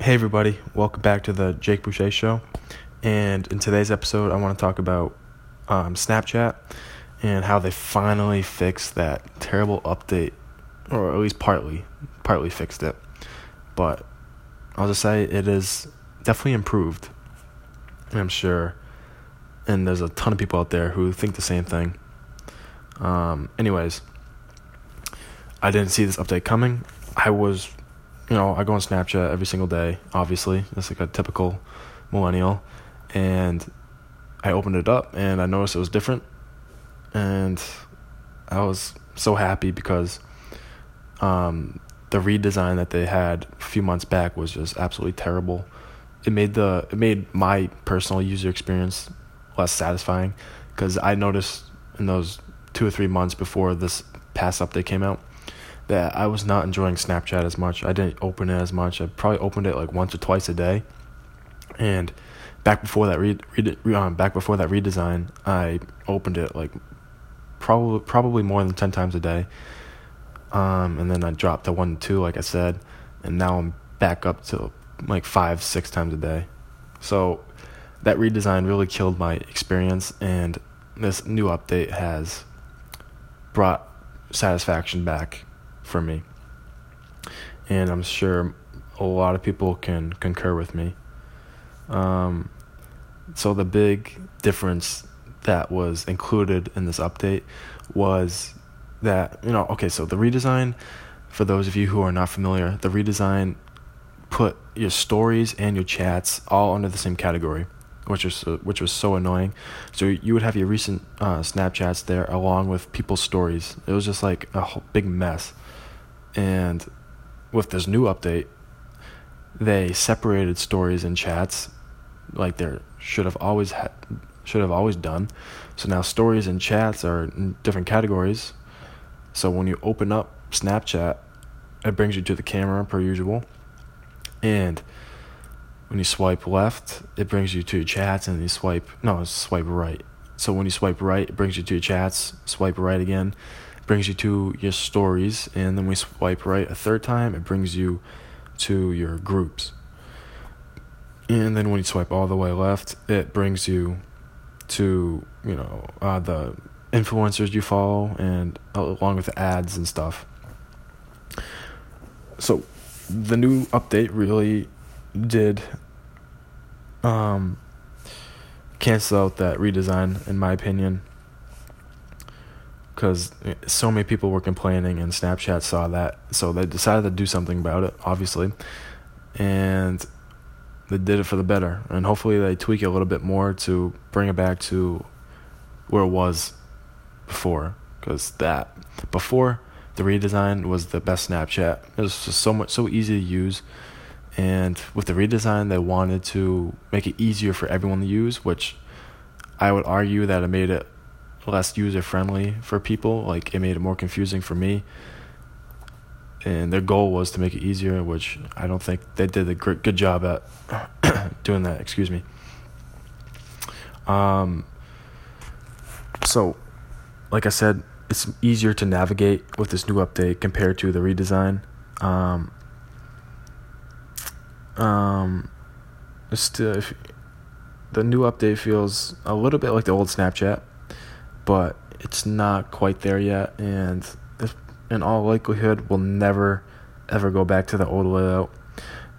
Hey, everybody, welcome back to the Jake Boucher Show. And in today's episode, I want to talk about um, Snapchat and how they finally fixed that terrible update, or at least partly, partly fixed it. But I'll just say it is definitely improved. I'm sure, and there's a ton of people out there who think the same thing. Um, anyways, I didn't see this update coming. I was you know, I go on Snapchat every single day, obviously. That's like a typical millennial. And I opened it up and I noticed it was different. And I was so happy because um, the redesign that they had a few months back was just absolutely terrible. It made the it made my personal user experience less satisfying because I noticed in those two or three months before this past update came out that I was not enjoying Snapchat as much. I didn't open it as much. I probably opened it like once or twice a day. And back before that re, re, um, back before that redesign, I opened it like probably probably more than 10 times a day. Um, and then I dropped to 1 2 like I said, and now I'm back up to like 5 6 times a day. So that redesign really killed my experience and this new update has brought satisfaction back for me. And I'm sure a lot of people can concur with me. Um, so, the big difference that was included in this update was that, you know, okay, so the redesign, for those of you who are not familiar, the redesign put your stories and your chats all under the same category which was uh, which was so annoying. So you would have your recent uh, Snapchats there along with people's stories. It was just like a big mess. And with this new update, they separated stories and chats like they should have always had should have always done. So now stories and chats are in different categories. So when you open up Snapchat, it brings you to the camera per usual. And when you swipe left, it brings you to chats and you swipe no, swipe right. So when you swipe right, it brings you to chats, swipe right again brings you to your stories, and then we swipe right a third time, it brings you to your groups. And then when you swipe all the way left, it brings you to, you know, uh, the influencers you follow and uh, along with the ads and stuff. So the new update really did um, cancel out that redesign, in my opinion because eh, so many people were complaining and Snapchat saw that, so they decided to do something about it, obviously, and they did it for the better. And hopefully, they tweak it a little bit more to bring it back to where it was before, because that before the redesign was the best Snapchat. It was just so much so easy to use. And with the redesign, they wanted to make it easier for everyone to use, which I would argue that it made it less user friendly for people. Like it made it more confusing for me. And their goal was to make it easier, which I don't think they did a good job at doing that. Excuse me. Um. So, like I said, it's easier to navigate with this new update compared to the redesign. Um. Um. Still, the new update feels a little bit like the old Snapchat but it's not quite there yet, and if, in all likelihood, we'll never ever go back to the old layout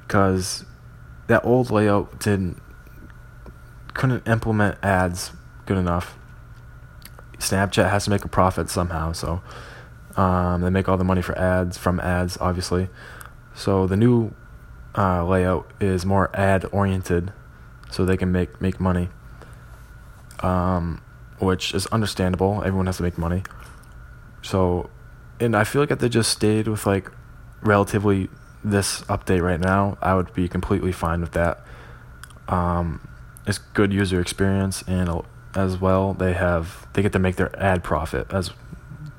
because that old layout didn't couldn't implement ads good enough. Snapchat has to make a profit somehow, so um, they make all the money for ads from ads, obviously. So the new uh, layout is more ad oriented, so they can make make money. Um, which is understandable. Everyone has to make money. So, and I feel like if they just stayed with like relatively this update right now, I would be completely fine with that. Um, it's good user experience, and as well, they have they get to make their ad profit as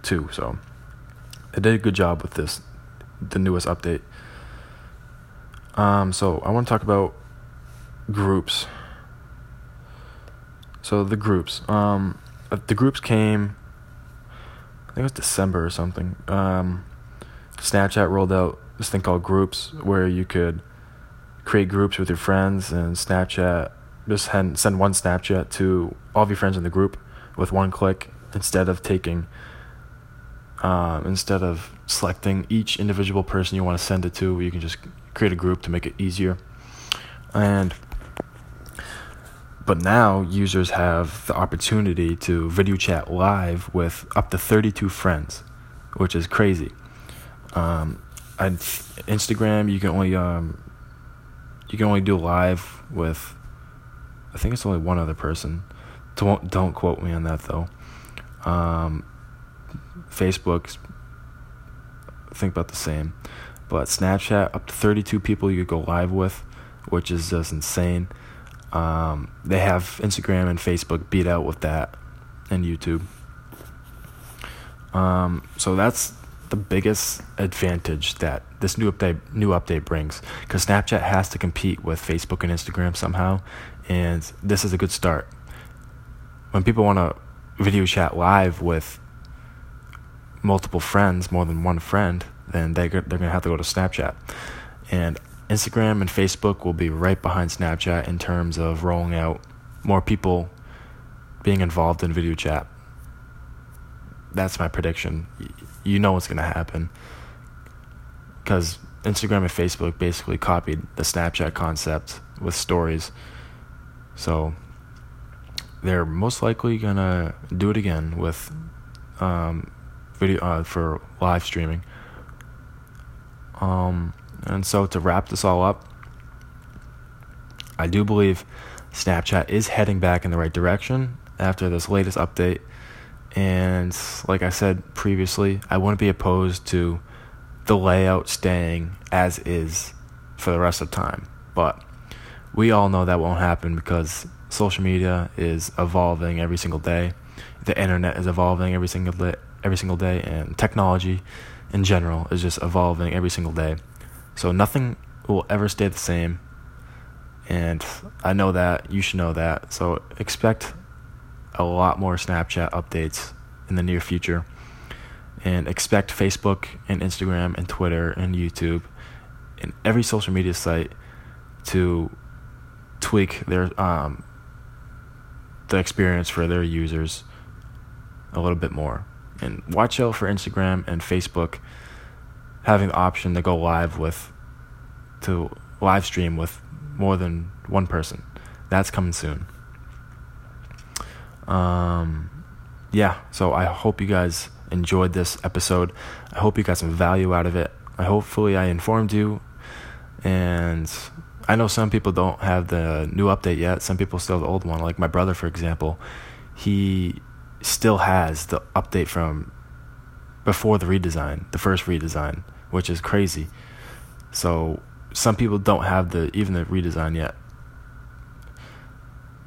too. So, they did a good job with this, the newest update. Um, so I want to talk about groups. So the groups, um, uh, the groups came. I think it was December or something. Um, Snapchat rolled out this thing called groups where you could create groups with your friends and Snapchat. Just send one Snapchat to all of your friends in the group with one click instead of taking um, instead of selecting each individual person you want to send it to. You can just create a group to make it easier. And but now users have the opportunity to video chat live with up to 32 friends, which is crazy. Um, Instagram, you can only um, you can only do live with I think it's only one other person. Don't don't quote me on that though. Um, Facebook, think about the same, but Snapchat up to 32 people you could go live with, which is just insane. Um, they have Instagram and Facebook beat out with that, and YouTube. Um, so that's the biggest advantage that this new update new update brings because Snapchat has to compete with Facebook and Instagram somehow, and this is a good start. When people want to video chat live with multiple friends, more than one friend, then they they're gonna have to go to Snapchat, and Instagram and Facebook will be right behind Snapchat in terms of rolling out more people being involved in video chat. That's my prediction. You know what's going to happen. Because Instagram and Facebook basically copied the Snapchat concept with stories. So they're most likely going to do it again with um, video uh, for live streaming. Um, and so to wrap this all up, I do believe Snapchat is heading back in the right direction after this latest update. And like I said previously, I wouldn't be opposed to the layout staying as is for the rest of time. But we all know that won't happen because social media is evolving every single day. The internet is evolving every single day, every single day, and technology in general is just evolving every single day. So nothing will ever stay the same. And I know that. You should know that. So expect a lot more Snapchat updates in the near future. And expect Facebook and Instagram and Twitter and YouTube and every social media site to tweak their um, the experience for their users a little bit more. And watch out for Instagram and Facebook having the option to go live with to live stream with more than one person. That's coming soon. Um, yeah, so I hope you guys enjoyed this episode. I hope you got some value out of it. I hopefully I informed you and I know some people don't have the new update yet. Some people still have the old one. Like my brother, for example, he still has the update from before the redesign, the first redesign, which is crazy. So some people don't have the even the redesign yet.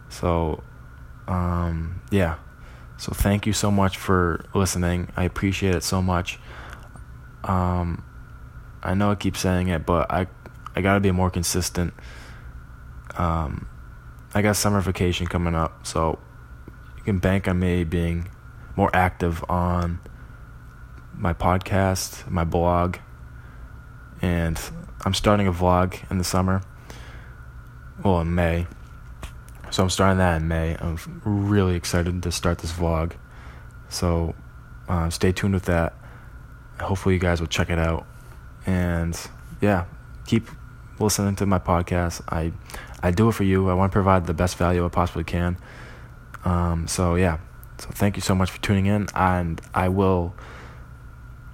So, um, yeah. So thank you so much for listening. I appreciate it so much. Um, I know I keep saying it, but I I gotta be more consistent. Um, I got summer vacation coming up, so you can bank on me being more active on my podcast, my blog, and I'm starting a vlog in the summer. Well, in May. So I'm starting that in May. I'm really excited to start this vlog. So uh, stay tuned with that. Hopefully, you guys will check it out. And yeah, keep listening to my podcast. I I do it for you. I want to provide the best value I possibly can. Um, so yeah. So thank you so much for tuning in, and I will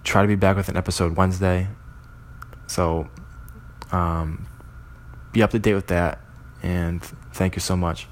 try to be back with an episode Wednesday. So um, be up to date with that, and thank you so much.